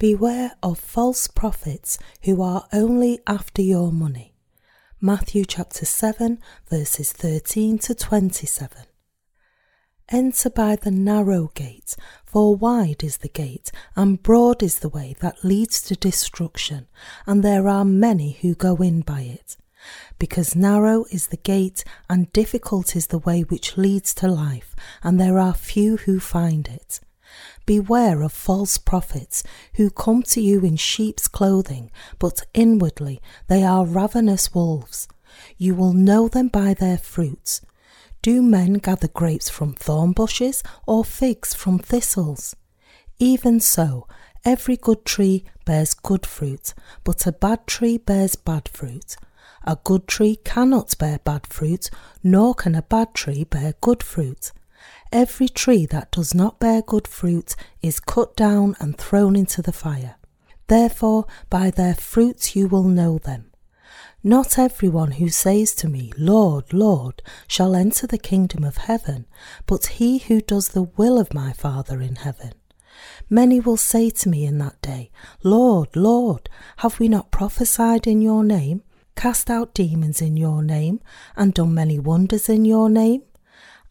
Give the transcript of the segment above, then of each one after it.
Beware of false prophets who are only after your money. Matthew chapter 7, verses 13 to 27. Enter by the narrow gate, for wide is the gate, and broad is the way that leads to destruction, and there are many who go in by it. Because narrow is the gate, and difficult is the way which leads to life, and there are few who find it. Beware of false prophets who come to you in sheep's clothing, but inwardly they are ravenous wolves. You will know them by their fruits. Do men gather grapes from thorn bushes or figs from thistles? Even so, every good tree bears good fruit, but a bad tree bears bad fruit. A good tree cannot bear bad fruit, nor can a bad tree bear good fruit. Every tree that does not bear good fruit is cut down and thrown into the fire. Therefore, by their fruits you will know them. Not everyone who says to me, Lord, Lord, shall enter the kingdom of heaven, but he who does the will of my Father in heaven. Many will say to me in that day, Lord, Lord, have we not prophesied in your name, cast out demons in your name, and done many wonders in your name?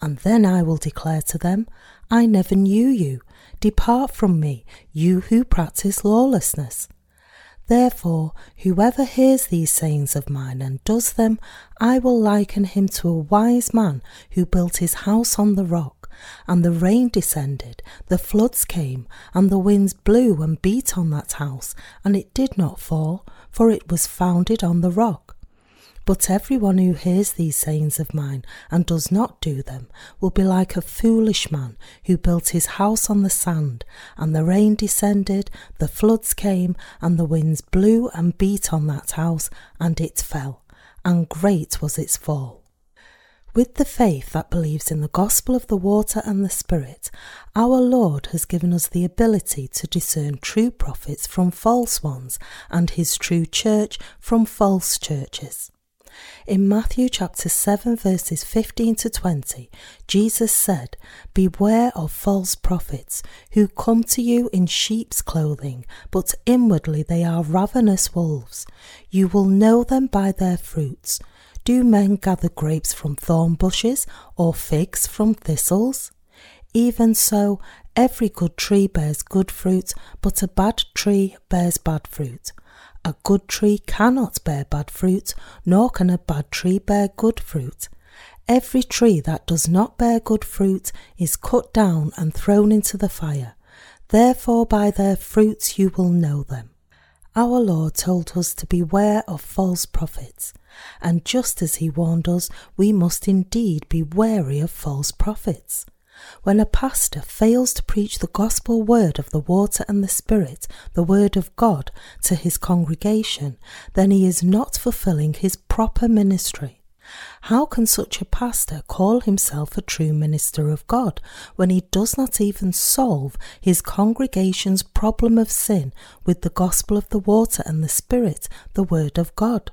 And then I will declare to them, I never knew you. Depart from me, you who practice lawlessness. Therefore, whoever hears these sayings of mine and does them, I will liken him to a wise man who built his house on the rock. And the rain descended, the floods came, and the winds blew and beat on that house, and it did not fall, for it was founded on the rock. But everyone who hears these sayings of mine and does not do them will be like a foolish man who built his house on the sand, and the rain descended, the floods came, and the winds blew and beat on that house, and it fell, and great was its fall. With the faith that believes in the gospel of the water and the Spirit, our Lord has given us the ability to discern true prophets from false ones and his true church from false churches. In Matthew chapter 7, verses 15 to 20, Jesus said, Beware of false prophets who come to you in sheep's clothing, but inwardly they are ravenous wolves. You will know them by their fruits. Do men gather grapes from thorn bushes or figs from thistles? Even so, every good tree bears good fruit, but a bad tree bears bad fruit. A good tree cannot bear bad fruit, nor can a bad tree bear good fruit. Every tree that does not bear good fruit is cut down and thrown into the fire. Therefore, by their fruits you will know them. Our Lord told us to beware of false prophets, and just as He warned us, we must indeed be wary of false prophets. When a pastor fails to preach the gospel word of the water and the Spirit, the word of God, to his congregation, then he is not fulfilling his proper ministry. How can such a pastor call himself a true minister of God when he does not even solve his congregation's problem of sin with the gospel of the water and the Spirit, the Word of God?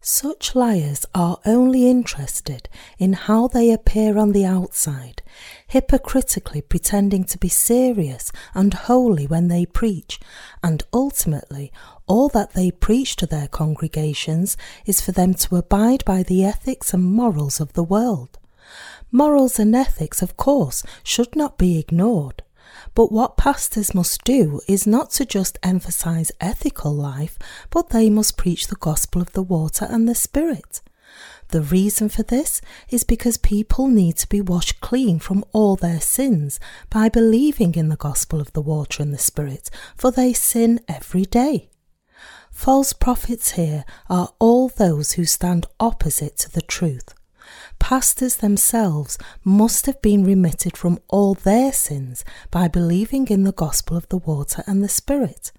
Such liars are only interested in how they appear on the outside, hypocritically pretending to be serious and holy when they preach, and ultimately all that they preach to their congregations is for them to abide by the ethics and morals of the world. Morals and ethics, of course, should not be ignored. But what pastors must do is not to just emphasize ethical life, but they must preach the gospel of the water and the spirit. The reason for this is because people need to be washed clean from all their sins by believing in the gospel of the water and the spirit, for they sin every day. False prophets here are all those who stand opposite to the truth pastors themselves must have been remitted from all their sins by believing in the gospel of the water and the Spirit.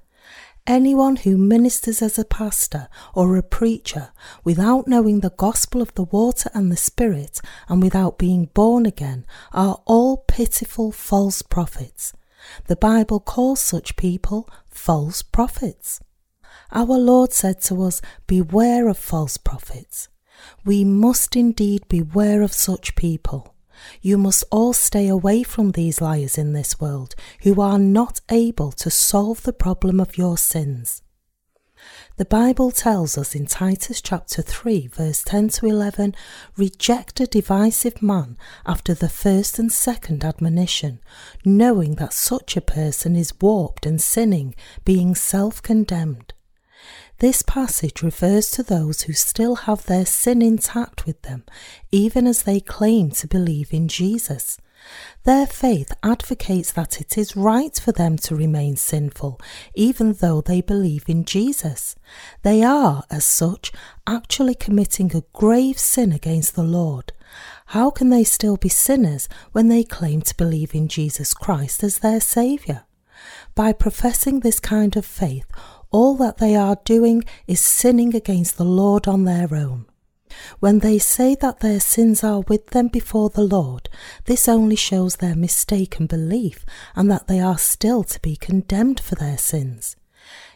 Anyone who ministers as a pastor or a preacher without knowing the gospel of the water and the Spirit and without being born again are all pitiful false prophets. The Bible calls such people false prophets. Our Lord said to us, Beware of false prophets we must indeed beware of such people. You must all stay away from these liars in this world who are not able to solve the problem of your sins. The Bible tells us in Titus chapter 3, verse 10 to 11 reject a divisive man after the first and second admonition, knowing that such a person is warped and sinning, being self condemned. This passage refers to those who still have their sin intact with them, even as they claim to believe in Jesus. Their faith advocates that it is right for them to remain sinful, even though they believe in Jesus. They are, as such, actually committing a grave sin against the Lord. How can they still be sinners when they claim to believe in Jesus Christ as their Saviour? By professing this kind of faith, all that they are doing is sinning against the Lord on their own. When they say that their sins are with them before the Lord, this only shows their mistaken belief and that they are still to be condemned for their sins.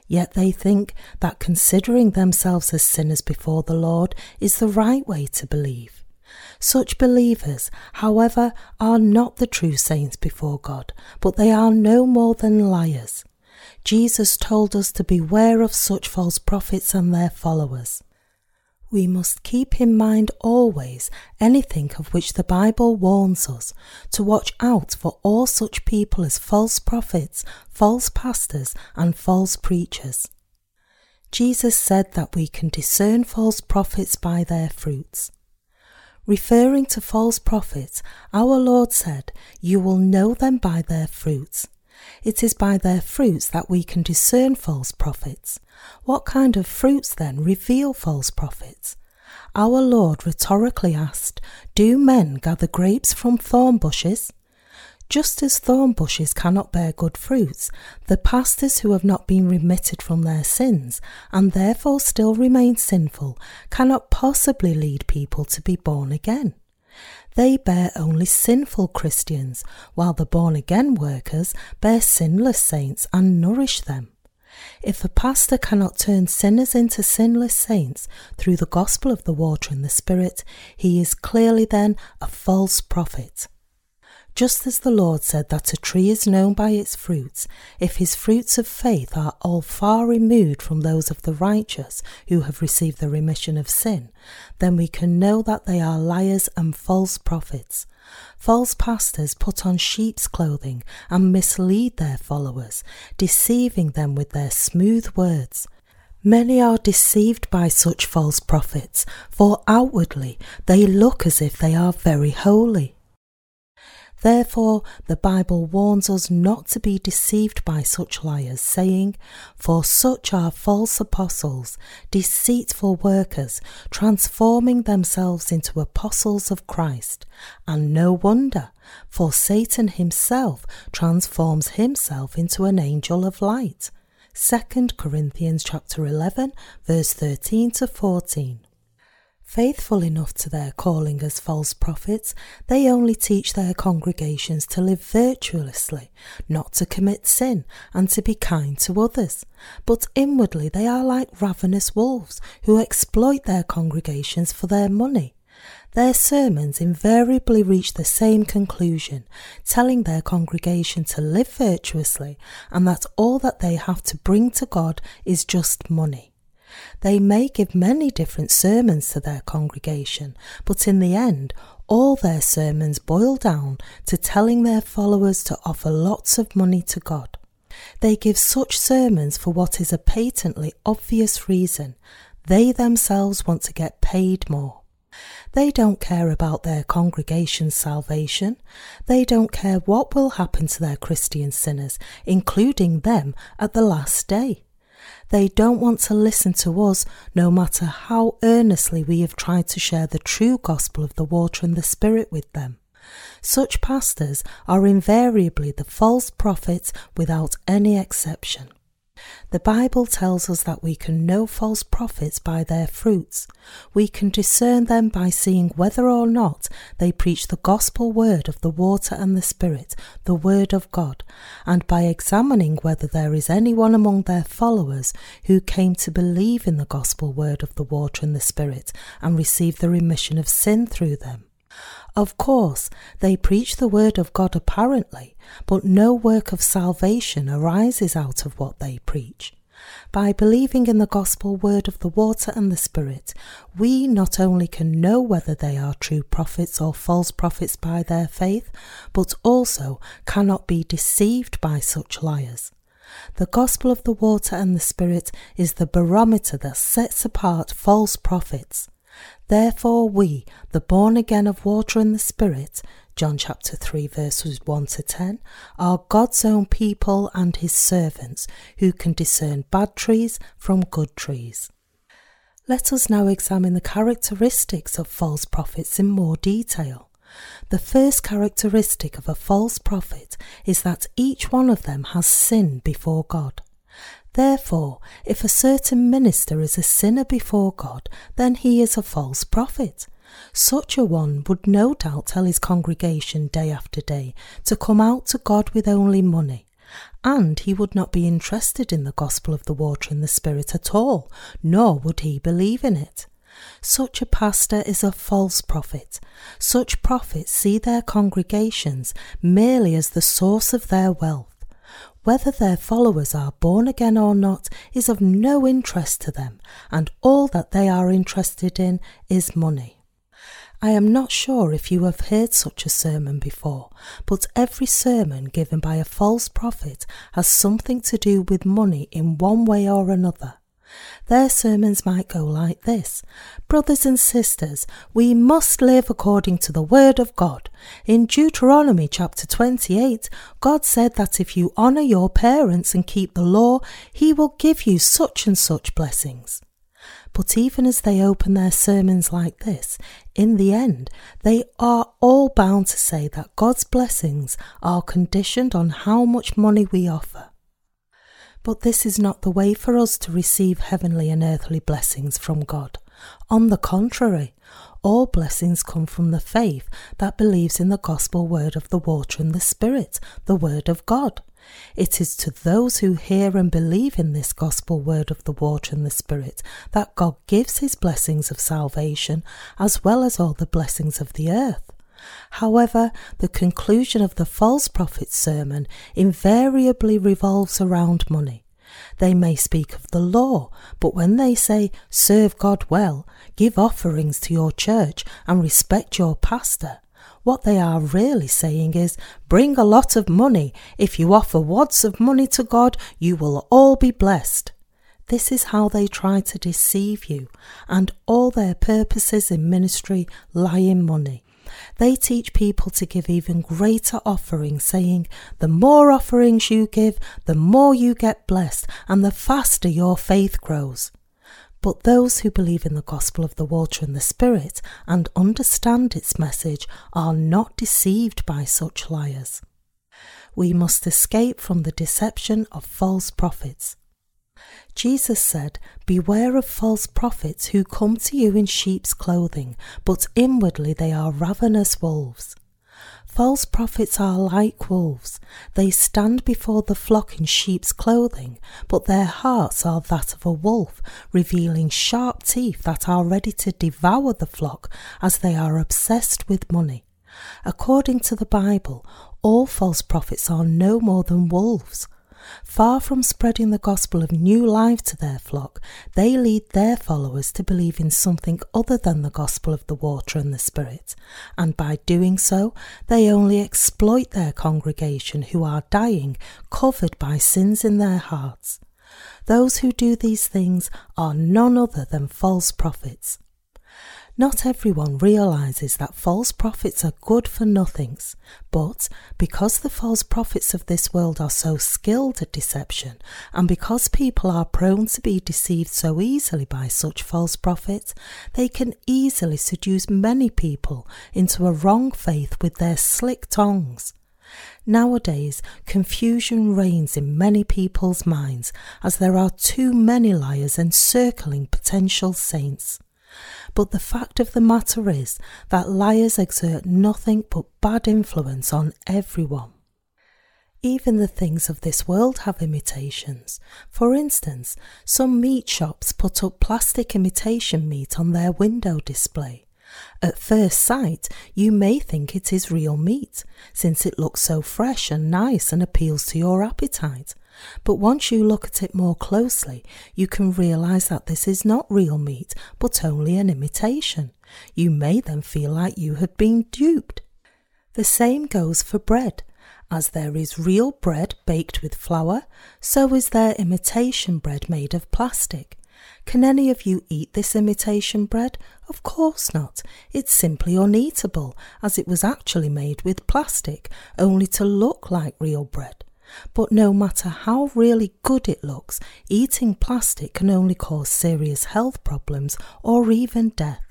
Yet they think that considering themselves as sinners before the Lord is the right way to believe. Such believers, however, are not the true saints before God, but they are no more than liars. Jesus told us to beware of such false prophets and their followers. We must keep in mind always anything of which the Bible warns us to watch out for all such people as false prophets, false pastors, and false preachers. Jesus said that we can discern false prophets by their fruits. Referring to false prophets, our Lord said, You will know them by their fruits. It is by their fruits that we can discern false prophets. What kind of fruits then reveal false prophets? Our Lord rhetorically asked, Do men gather grapes from thorn bushes? Just as thorn bushes cannot bear good fruits, the pastors who have not been remitted from their sins and therefore still remain sinful cannot possibly lead people to be born again. They bear only sinful Christians, while the born again workers bear sinless saints and nourish them. If a pastor cannot turn sinners into sinless saints through the gospel of the water and the Spirit, he is clearly then a false prophet. Just as the Lord said that a tree is known by its fruits, if his fruits of faith are all far removed from those of the righteous who have received the remission of sin, then we can know that they are liars and false prophets. False pastors put on sheep's clothing and mislead their followers, deceiving them with their smooth words. Many are deceived by such false prophets, for outwardly they look as if they are very holy. Therefore, the Bible warns us not to be deceived by such liars, saying, For such are false apostles, deceitful workers, transforming themselves into apostles of Christ. And no wonder, for Satan himself transforms himself into an angel of light. 2 Corinthians chapter 11 verse 13 to 14. Faithful enough to their calling as false prophets, they only teach their congregations to live virtuously, not to commit sin, and to be kind to others. But inwardly they are like ravenous wolves who exploit their congregations for their money. Their sermons invariably reach the same conclusion, telling their congregation to live virtuously and that all that they have to bring to God is just money. They may give many different sermons to their congregation, but in the end, all their sermons boil down to telling their followers to offer lots of money to God. They give such sermons for what is a patently obvious reason. They themselves want to get paid more. They don't care about their congregation's salvation. They don't care what will happen to their Christian sinners, including them at the last day. They don't want to listen to us no matter how earnestly we have tried to share the true gospel of the water and the Spirit with them. Such pastors are invariably the false prophets without any exception. The Bible tells us that we can know false prophets by their fruits. We can discern them by seeing whether or not they preach the gospel word of the water and the Spirit, the word of God, and by examining whether there is anyone among their followers who came to believe in the gospel word of the water and the Spirit and receive the remission of sin through them. Of course, they preach the word of God apparently, but no work of salvation arises out of what they preach. By believing in the gospel word of the water and the spirit, we not only can know whether they are true prophets or false prophets by their faith, but also cannot be deceived by such liars. The gospel of the water and the spirit is the barometer that sets apart false prophets. Therefore, we, the born again of water and the Spirit, John chapter 3, verses 1 to 10, are God's own people and his servants who can discern bad trees from good trees. Let us now examine the characteristics of false prophets in more detail. The first characteristic of a false prophet is that each one of them has sinned before God. Therefore, if a certain minister is a sinner before God, then he is a false prophet. Such a one would no doubt tell his congregation day after day to come out to God with only money, and he would not be interested in the gospel of the water and the Spirit at all, nor would he believe in it. Such a pastor is a false prophet. Such prophets see their congregations merely as the source of their wealth. Whether their followers are born again or not is of no interest to them, and all that they are interested in is money. I am not sure if you have heard such a sermon before, but every sermon given by a false prophet has something to do with money in one way or another. Their sermons might go like this Brothers and sisters, we must live according to the Word of God. In Deuteronomy chapter 28, God said that if you honour your parents and keep the law, He will give you such and such blessings. But even as they open their sermons like this, in the end, they are all bound to say that God's blessings are conditioned on how much money we offer. But this is not the way for us to receive heavenly and earthly blessings from God. On the contrary, all blessings come from the faith that believes in the gospel word of the water and the Spirit, the word of God. It is to those who hear and believe in this gospel word of the water and the Spirit that God gives his blessings of salvation as well as all the blessings of the earth. However, the conclusion of the false prophet's sermon invariably revolves around money. They may speak of the law, but when they say, serve God well, give offerings to your church, and respect your pastor, what they are really saying is, bring a lot of money. If you offer wads of money to God, you will all be blessed. This is how they try to deceive you, and all their purposes in ministry lie in money. They teach people to give even greater offerings, saying, The more offerings you give, the more you get blessed, and the faster your faith grows. But those who believe in the gospel of the water and the Spirit and understand its message are not deceived by such liars. We must escape from the deception of false prophets. Jesus said, Beware of false prophets who come to you in sheep's clothing, but inwardly they are ravenous wolves. False prophets are like wolves. They stand before the flock in sheep's clothing, but their hearts are that of a wolf, revealing sharp teeth that are ready to devour the flock as they are obsessed with money. According to the Bible, all false prophets are no more than wolves. Far from spreading the gospel of new life to their flock, they lead their followers to believe in something other than the gospel of the water and the Spirit, and by doing so, they only exploit their congregation who are dying, covered by sins in their hearts. Those who do these things are none other than false prophets. Not everyone realizes that false prophets are good for nothings, but because the false prophets of this world are so skilled at deception, and because people are prone to be deceived so easily by such false prophets, they can easily seduce many people into a wrong faith with their slick tongues. Nowadays, confusion reigns in many people's minds as there are too many liars encircling potential saints. But the fact of the matter is that liars exert nothing but bad influence on everyone. Even the things of this world have imitations. For instance, some meat shops put up plastic imitation meat on their window display. At first sight, you may think it is real meat, since it looks so fresh and nice and appeals to your appetite. But once you look at it more closely, you can realize that this is not real meat, but only an imitation. You may then feel like you had been duped. The same goes for bread. As there is real bread baked with flour, so is there imitation bread made of plastic. Can any of you eat this imitation bread? Of course not. It's simply uneatable, as it was actually made with plastic, only to look like real bread. But no matter how really good it looks, eating plastic can only cause serious health problems or even death.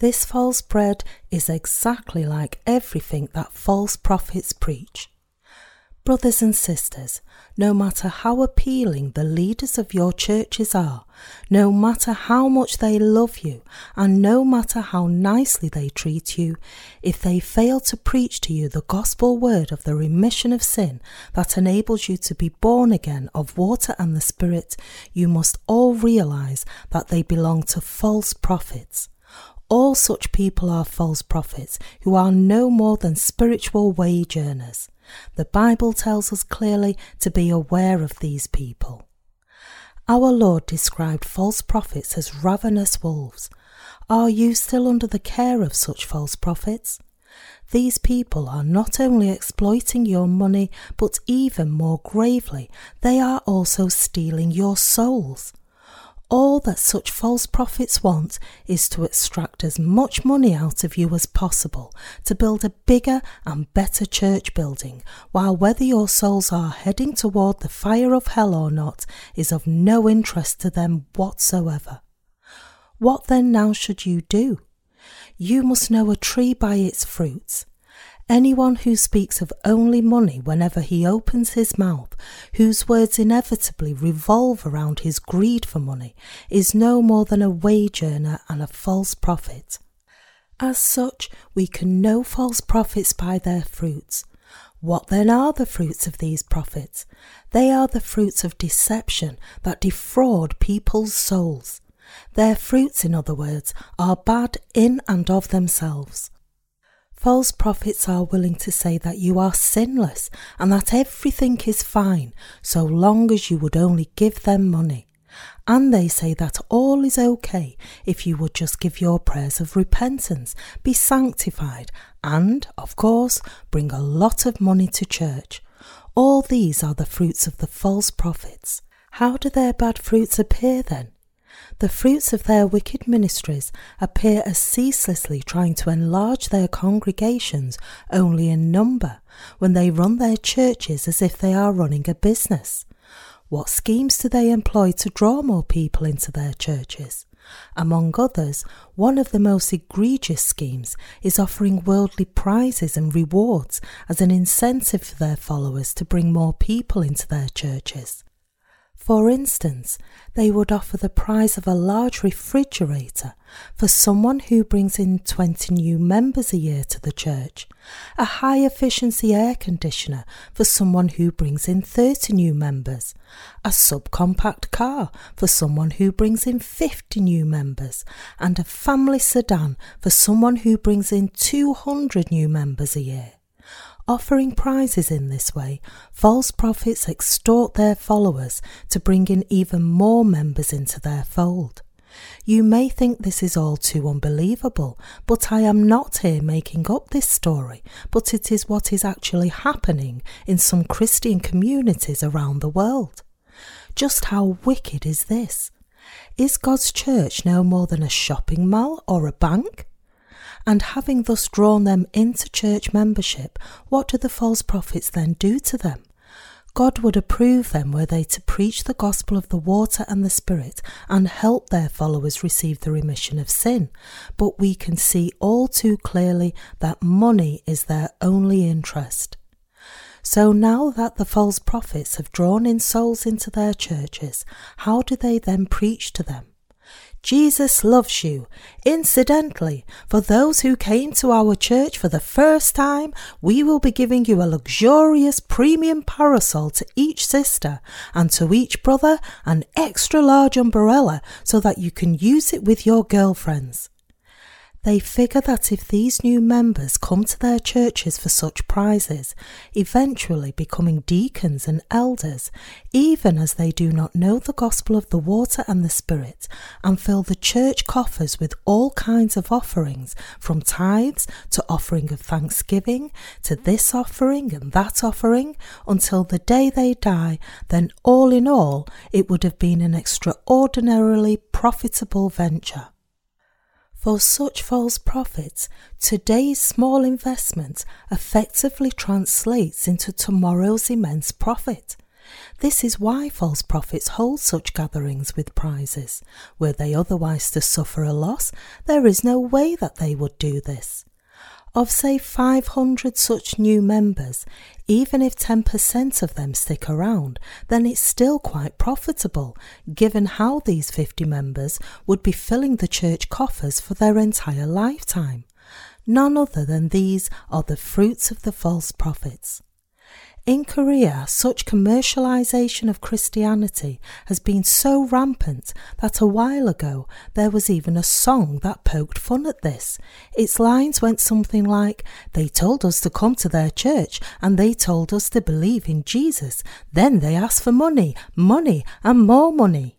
This false bread is exactly like everything that false prophets preach. Brothers and sisters, no matter how appealing the leaders of your churches are, no matter how much they love you, and no matter how nicely they treat you, if they fail to preach to you the gospel word of the remission of sin that enables you to be born again of water and the Spirit, you must all realize that they belong to false prophets. All such people are false prophets who are no more than spiritual wage earners. The Bible tells us clearly to be aware of these people. Our Lord described false prophets as ravenous wolves. Are you still under the care of such false prophets? These people are not only exploiting your money, but even more gravely, they are also stealing your souls. All that such false prophets want is to extract as much money out of you as possible to build a bigger and better church building, while whether your souls are heading toward the fire of hell or not is of no interest to them whatsoever. What then now should you do? You must know a tree by its fruits. Anyone who speaks of only money whenever he opens his mouth, whose words inevitably revolve around his greed for money, is no more than a wage earner and a false prophet. As such, we can know false prophets by their fruits. What then are the fruits of these prophets? They are the fruits of deception that defraud people's souls. Their fruits, in other words, are bad in and of themselves. False prophets are willing to say that you are sinless and that everything is fine so long as you would only give them money. And they say that all is okay if you would just give your prayers of repentance, be sanctified, and, of course, bring a lot of money to church. All these are the fruits of the false prophets. How do their bad fruits appear then? The fruits of their wicked ministries appear as ceaselessly trying to enlarge their congregations only in number, when they run their churches as if they are running a business. What schemes do they employ to draw more people into their churches? Among others, one of the most egregious schemes is offering worldly prizes and rewards as an incentive for their followers to bring more people into their churches. For instance, they would offer the prize of a large refrigerator for someone who brings in 20 new members a year to the church, a high efficiency air conditioner for someone who brings in 30 new members, a subcompact car for someone who brings in 50 new members, and a family sedan for someone who brings in 200 new members a year. Offering prizes in this way, false prophets extort their followers to bring in even more members into their fold. You may think this is all too unbelievable, but I am not here making up this story, but it is what is actually happening in some Christian communities around the world. Just how wicked is this? Is God's church no more than a shopping mall or a bank? And having thus drawn them into church membership, what do the false prophets then do to them? God would approve them were they to preach the gospel of the water and the Spirit and help their followers receive the remission of sin. But we can see all too clearly that money is their only interest. So now that the false prophets have drawn in souls into their churches, how do they then preach to them? Jesus loves you. Incidentally, for those who came to our church for the first time, we will be giving you a luxurious premium parasol to each sister and to each brother an extra large umbrella so that you can use it with your girlfriends. They figure that if these new members come to their churches for such prizes, eventually becoming deacons and elders, even as they do not know the gospel of the water and the Spirit, and fill the church coffers with all kinds of offerings, from tithes to offering of thanksgiving, to this offering and that offering, until the day they die, then all in all, it would have been an extraordinarily profitable venture. For such false prophets, today's small investment effectively translates into tomorrow's immense profit. This is why false prophets hold such gatherings with prizes. Were they otherwise to suffer a loss, there is no way that they would do this. Of say 500 such new members, even if 10% of them stick around, then it's still quite profitable, given how these 50 members would be filling the church coffers for their entire lifetime. None other than these are the fruits of the false prophets. In Korea, such commercialization of Christianity has been so rampant that a while ago there was even a song that poked fun at this. Its lines went something like, They told us to come to their church and they told us to believe in Jesus. Then they asked for money, money, and more money.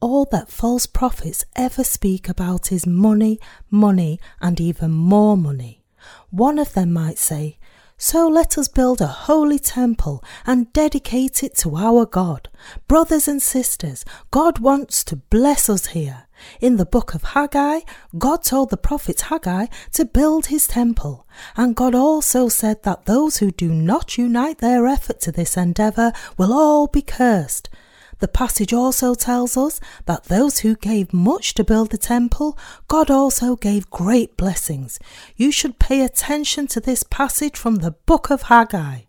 All that false prophets ever speak about is money, money, and even more money. One of them might say, so let us build a holy temple and dedicate it to our God. Brothers and sisters, God wants to bless us here. In the book of Haggai, God told the prophet Haggai to build his temple, and God also said that those who do not unite their effort to this endeavour will all be cursed. The passage also tells us that those who gave much to build the temple, God also gave great blessings. You should pay attention to this passage from the book of Haggai.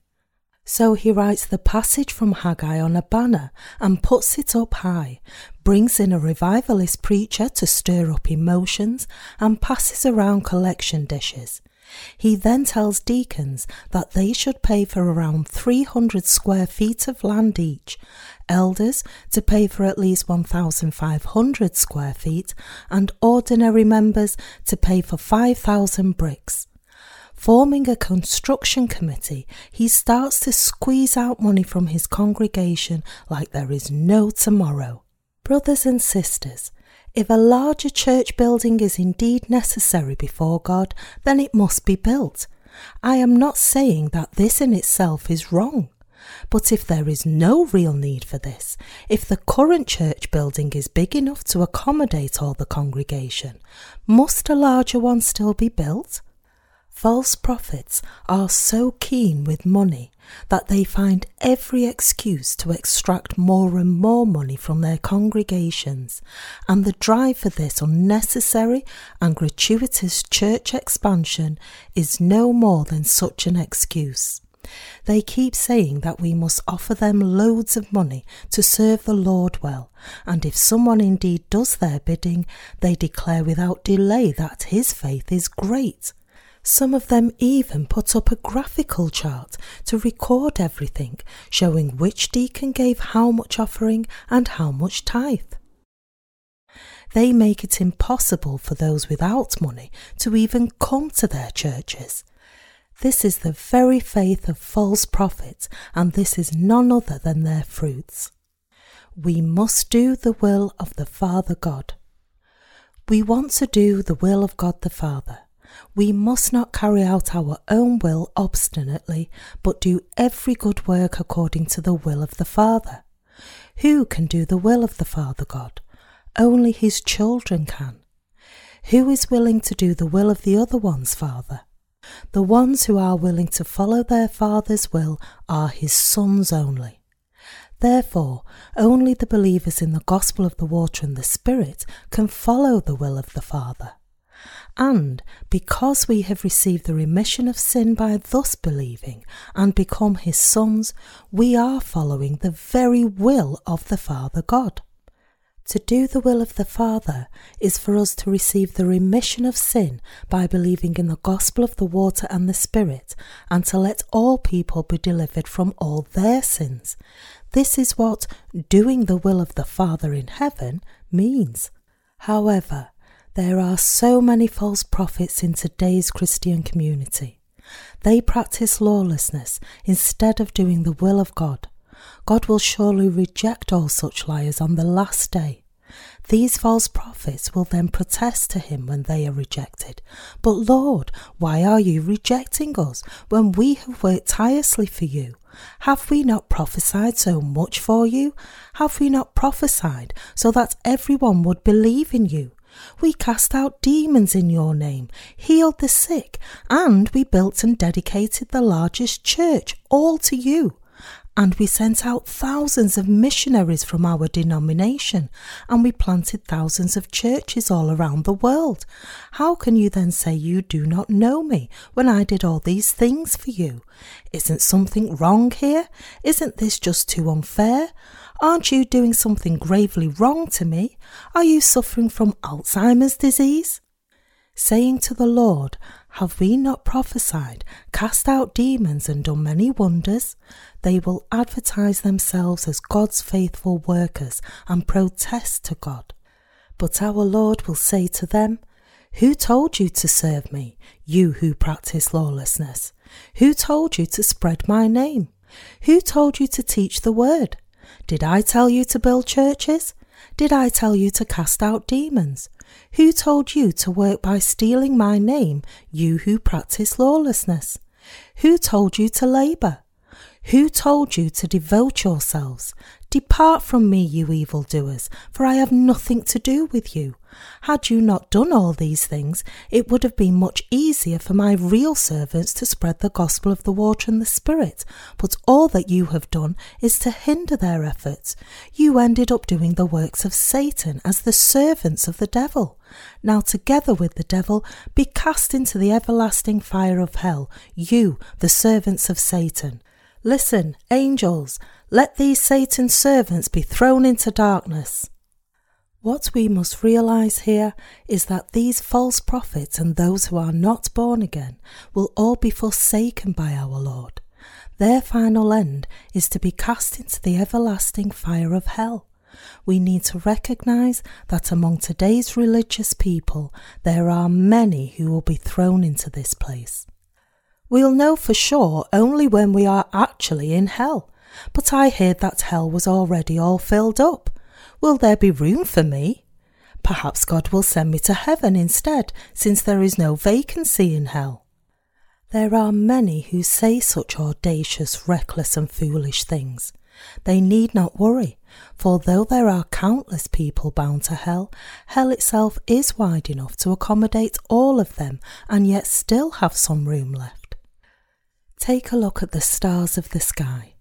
So he writes the passage from Haggai on a banner and puts it up high, brings in a revivalist preacher to stir up emotions, and passes around collection dishes. He then tells deacons that they should pay for around 300 square feet of land each, elders to pay for at least 1,500 square feet, and ordinary members to pay for 5,000 bricks. Forming a construction committee, he starts to squeeze out money from his congregation like there is no tomorrow. Brothers and sisters, if a larger church building is indeed necessary before God, then it must be built. I am not saying that this in itself is wrong. But if there is no real need for this, if the current church building is big enough to accommodate all the congregation, must a larger one still be built? False prophets are so keen with money that they find every excuse to extract more and more money from their congregations, and the drive for this unnecessary and gratuitous church expansion is no more than such an excuse. They keep saying that we must offer them loads of money to serve the Lord well, and if someone indeed does their bidding, they declare without delay that his faith is great. Some of them even put up a graphical chart to record everything, showing which deacon gave how much offering and how much tithe. They make it impossible for those without money to even come to their churches. This is the very faith of false prophets, and this is none other than their fruits. We must do the will of the Father God. We want to do the will of God the Father we must not carry out our own will obstinately, but do every good work according to the will of the Father. Who can do the will of the Father God? Only his children can. Who is willing to do the will of the other one's Father? The ones who are willing to follow their Father's will are his sons only. Therefore, only the believers in the gospel of the water and the Spirit can follow the will of the Father. And because we have received the remission of sin by thus believing and become his sons, we are following the very will of the Father God. To do the will of the Father is for us to receive the remission of sin by believing in the gospel of the water and the Spirit, and to let all people be delivered from all their sins. This is what doing the will of the Father in heaven means. However, There are so many false prophets in today's Christian community. They practice lawlessness instead of doing the will of God. God will surely reject all such liars on the last day. These false prophets will then protest to him when they are rejected. But Lord, why are you rejecting us when we have worked tirelessly for you? Have we not prophesied so much for you? Have we not prophesied so that everyone would believe in you? We cast out demons in your name, healed the sick, and we built and dedicated the largest church, all to you. And we sent out thousands of missionaries from our denomination, and we planted thousands of churches all around the world. How can you then say you do not know me when I did all these things for you? Isn't something wrong here? Isn't this just too unfair? Aren't you doing something gravely wrong to me? Are you suffering from Alzheimer's disease? Saying to the Lord, Have we not prophesied, cast out demons, and done many wonders? they will advertise themselves as God's faithful workers and protest to God. But our Lord will say to them, Who told you to serve me, you who practice lawlessness? Who told you to spread my name? Who told you to teach the word? Did I tell you to build churches? Did I tell you to cast out demons? Who told you to work by stealing my name, you who practice lawlessness? Who told you to labour? Who told you to devote yourselves? Depart from me, you evildoers, for I have nothing to do with you. Had you not done all these things, it would have been much easier for my real servants to spread the gospel of the water and the Spirit. But all that you have done is to hinder their efforts. You ended up doing the works of Satan as the servants of the devil. Now, together with the devil, be cast into the everlasting fire of hell, you, the servants of Satan. Listen, angels, let these Satan's servants be thrown into darkness. What we must realize here is that these false prophets and those who are not born again will all be forsaken by our Lord. Their final end is to be cast into the everlasting fire of hell. We need to recognize that among today's religious people there are many who will be thrown into this place. We'll know for sure only when we are actually in hell. But I heard that hell was already all filled up. Will there be room for me? Perhaps God will send me to heaven instead, since there is no vacancy in hell. There are many who say such audacious, reckless, and foolish things. They need not worry, for though there are countless people bound to hell, hell itself is wide enough to accommodate all of them and yet still have some room left. Take a look at the stars of the sky.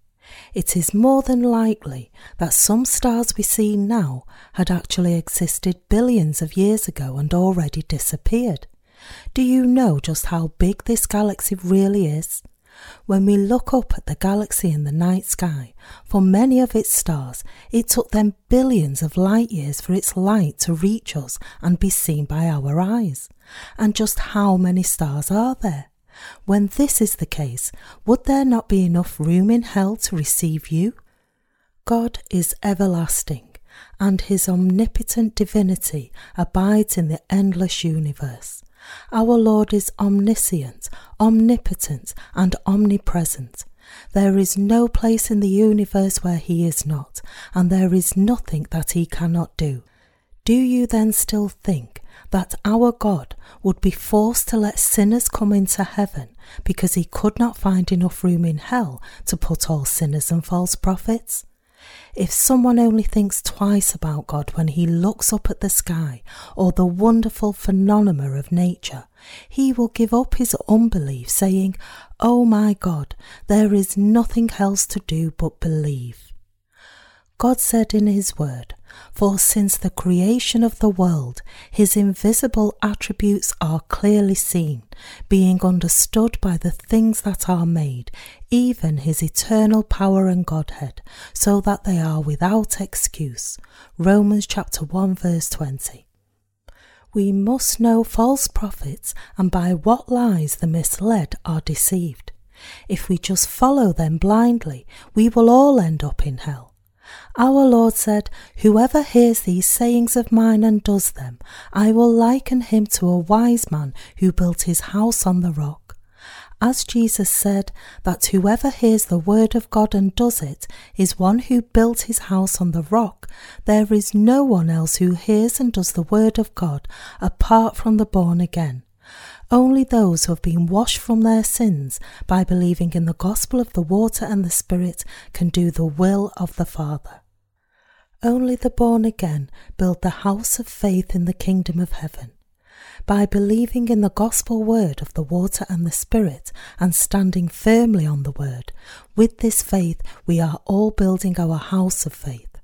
It is more than likely that some stars we see now had actually existed billions of years ago and already disappeared. Do you know just how big this galaxy really is? When we look up at the galaxy in the night sky, for many of its stars, it took them billions of light years for its light to reach us and be seen by our eyes. And just how many stars are there? When this is the case, would there not be enough room in hell to receive you? God is everlasting, and his omnipotent divinity abides in the endless universe. Our Lord is omniscient, omnipotent, and omnipresent. There is no place in the universe where he is not, and there is nothing that he cannot do. Do you then still think that our God would be forced to let sinners come into heaven because he could not find enough room in hell to put all sinners and false prophets? If someone only thinks twice about God when he looks up at the sky or the wonderful phenomena of nature, he will give up his unbelief, saying, Oh my God, there is nothing else to do but believe. God said in his word, for since the creation of the world, his invisible attributes are clearly seen, being understood by the things that are made, even his eternal power and Godhead, so that they are without excuse. Romans chapter 1 verse 20. We must know false prophets and by what lies the misled are deceived. If we just follow them blindly, we will all end up in hell. Our Lord said, Whoever hears these sayings of mine and does them, I will liken him to a wise man who built his house on the rock. As Jesus said, that whoever hears the word of God and does it is one who built his house on the rock, there is no one else who hears and does the word of God apart from the born again. Only those who have been washed from their sins by believing in the gospel of the water and the Spirit can do the will of the Father. Only the born again build the house of faith in the kingdom of heaven. By believing in the gospel word of the water and the Spirit and standing firmly on the word, with this faith we are all building our house of faith.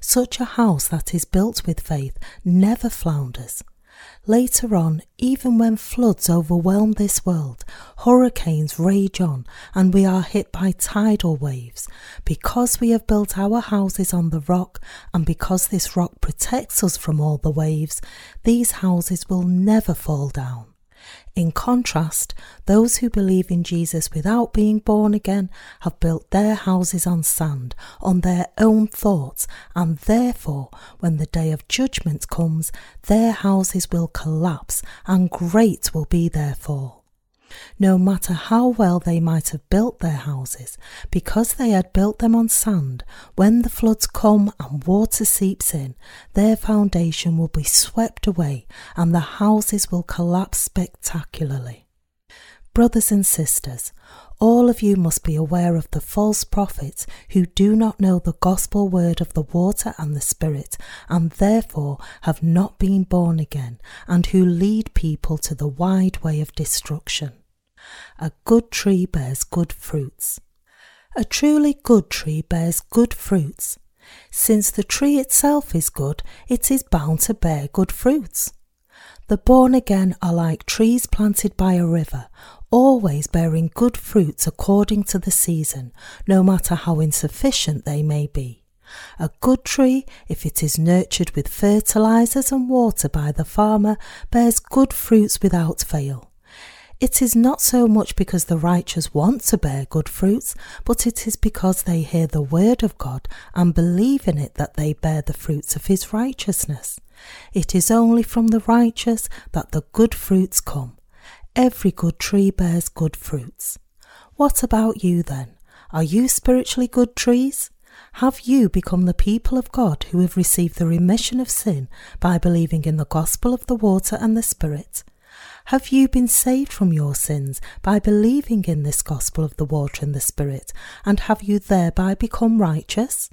Such a house that is built with faith never flounders Later on, even when floods overwhelm this world, hurricanes rage on, and we are hit by tidal waves, because we have built our houses on the rock, and because this rock protects us from all the waves, these houses will never fall down. In contrast, those who believe in Jesus without being born again have built their houses on sand, on their own thoughts, and therefore, when the day of judgment comes, their houses will collapse, and great will be their fall no matter how well they might have built their houses, because they had built them on sand, when the floods come and water seeps in, their foundation will be swept away and the houses will collapse spectacularly. Brothers and sisters, all of you must be aware of the false prophets who do not know the gospel word of the water and the Spirit, and therefore have not been born again, and who lead people to the wide way of destruction. A good tree bears good fruits. A truly good tree bears good fruits. Since the tree itself is good, it is bound to bear good fruits. The born again are like trees planted by a river, always bearing good fruits according to the season, no matter how insufficient they may be. A good tree, if it is nurtured with fertilizers and water by the farmer, bears good fruits without fail. It is not so much because the righteous want to bear good fruits, but it is because they hear the word of God and believe in it that they bear the fruits of his righteousness. It is only from the righteous that the good fruits come. Every good tree bears good fruits. What about you then? Are you spiritually good trees? Have you become the people of God who have received the remission of sin by believing in the gospel of the water and the Spirit? Have you been saved from your sins by believing in this gospel of the water and the Spirit, and have you thereby become righteous?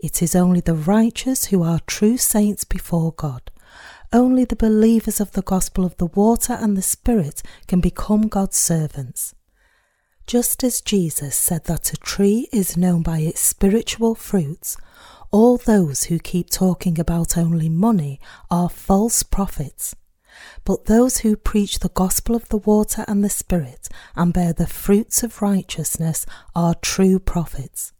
It is only the righteous who are true saints before God. Only the believers of the gospel of the water and the Spirit can become God's servants. Just as Jesus said that a tree is known by its spiritual fruits, all those who keep talking about only money are false prophets. But those who preach the gospel of the water and the Spirit and bear the fruits of righteousness are true prophets.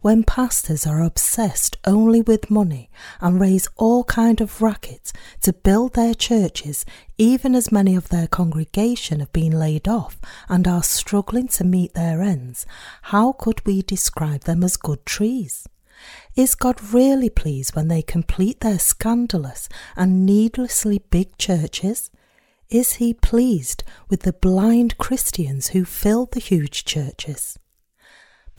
When pastors are obsessed only with money and raise all kind of racket to build their churches, even as many of their congregation have been laid off and are struggling to meet their ends, how could we describe them as good trees? Is God really pleased when they complete their scandalous and needlessly big churches? Is he pleased with the blind Christians who fill the huge churches?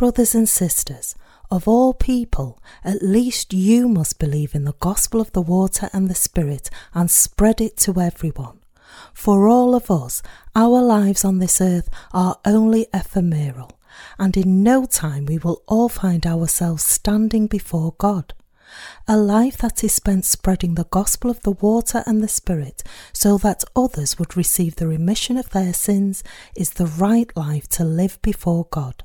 Brothers and sisters, of all people, at least you must believe in the gospel of the water and the Spirit and spread it to everyone. For all of us, our lives on this earth are only ephemeral and in no time we will all find ourselves standing before God. A life that is spent spreading the gospel of the water and the Spirit so that others would receive the remission of their sins is the right life to live before God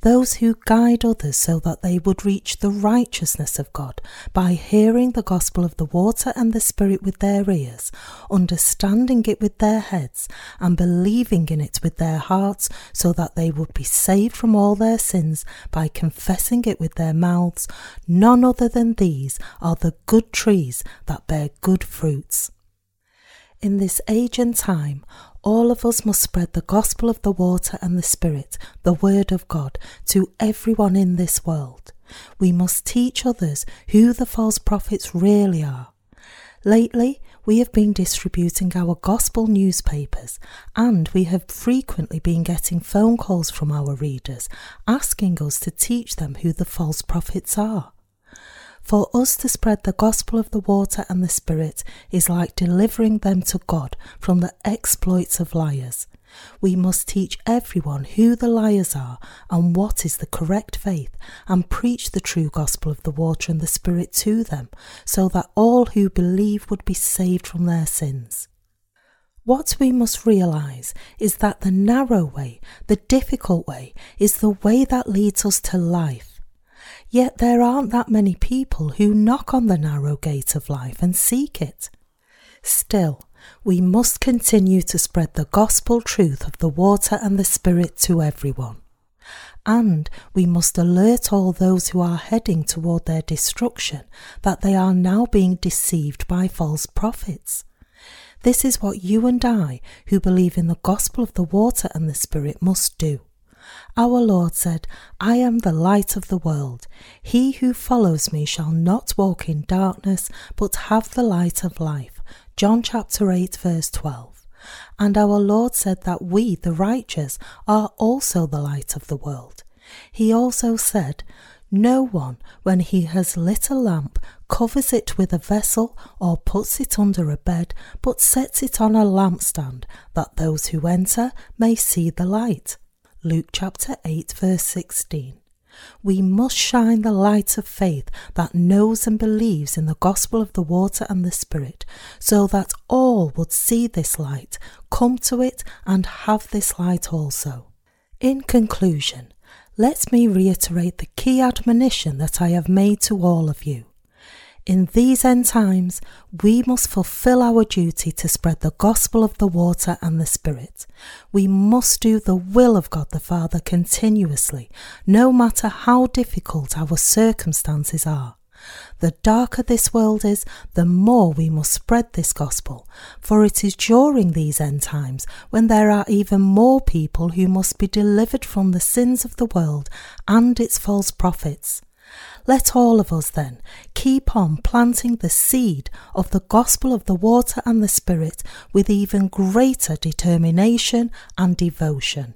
those who guide others so that they would reach the righteousness of God by hearing the gospel of the water and the Spirit with their ears, understanding it with their heads, and believing in it with their hearts, so that they would be saved from all their sins by confessing it with their mouths. None other than these are the good trees that bear good fruits. In this age and time, all of us must spread the gospel of the water and the Spirit, the Word of God, to everyone in this world. We must teach others who the false prophets really are. Lately, we have been distributing our gospel newspapers and we have frequently been getting phone calls from our readers asking us to teach them who the false prophets are. For us to spread the gospel of the water and the Spirit is like delivering them to God from the exploits of liars. We must teach everyone who the liars are and what is the correct faith, and preach the true gospel of the water and the Spirit to them, so that all who believe would be saved from their sins. What we must realize is that the narrow way, the difficult way, is the way that leads us to life. Yet there aren't that many people who knock on the narrow gate of life and seek it. Still, we must continue to spread the gospel truth of the water and the Spirit to everyone. And we must alert all those who are heading toward their destruction that they are now being deceived by false prophets. This is what you and I, who believe in the gospel of the water and the Spirit, must do. Our Lord said, I am the light of the world. He who follows me shall not walk in darkness, but have the light of life. John chapter 8, verse 12. And our Lord said that we, the righteous, are also the light of the world. He also said, No one, when he has lit a lamp, covers it with a vessel or puts it under a bed, but sets it on a lampstand, that those who enter may see the light. Luke chapter 8, verse 16. We must shine the light of faith that knows and believes in the gospel of the water and the Spirit, so that all would see this light, come to it, and have this light also. In conclusion, let me reiterate the key admonition that I have made to all of you. In these end times, we must fulfill our duty to spread the gospel of the water and the Spirit. We must do the will of God the Father continuously, no matter how difficult our circumstances are. The darker this world is, the more we must spread this gospel, for it is during these end times when there are even more people who must be delivered from the sins of the world and its false prophets. Let all of us then keep on planting the seed of the gospel of the water and the Spirit with even greater determination and devotion.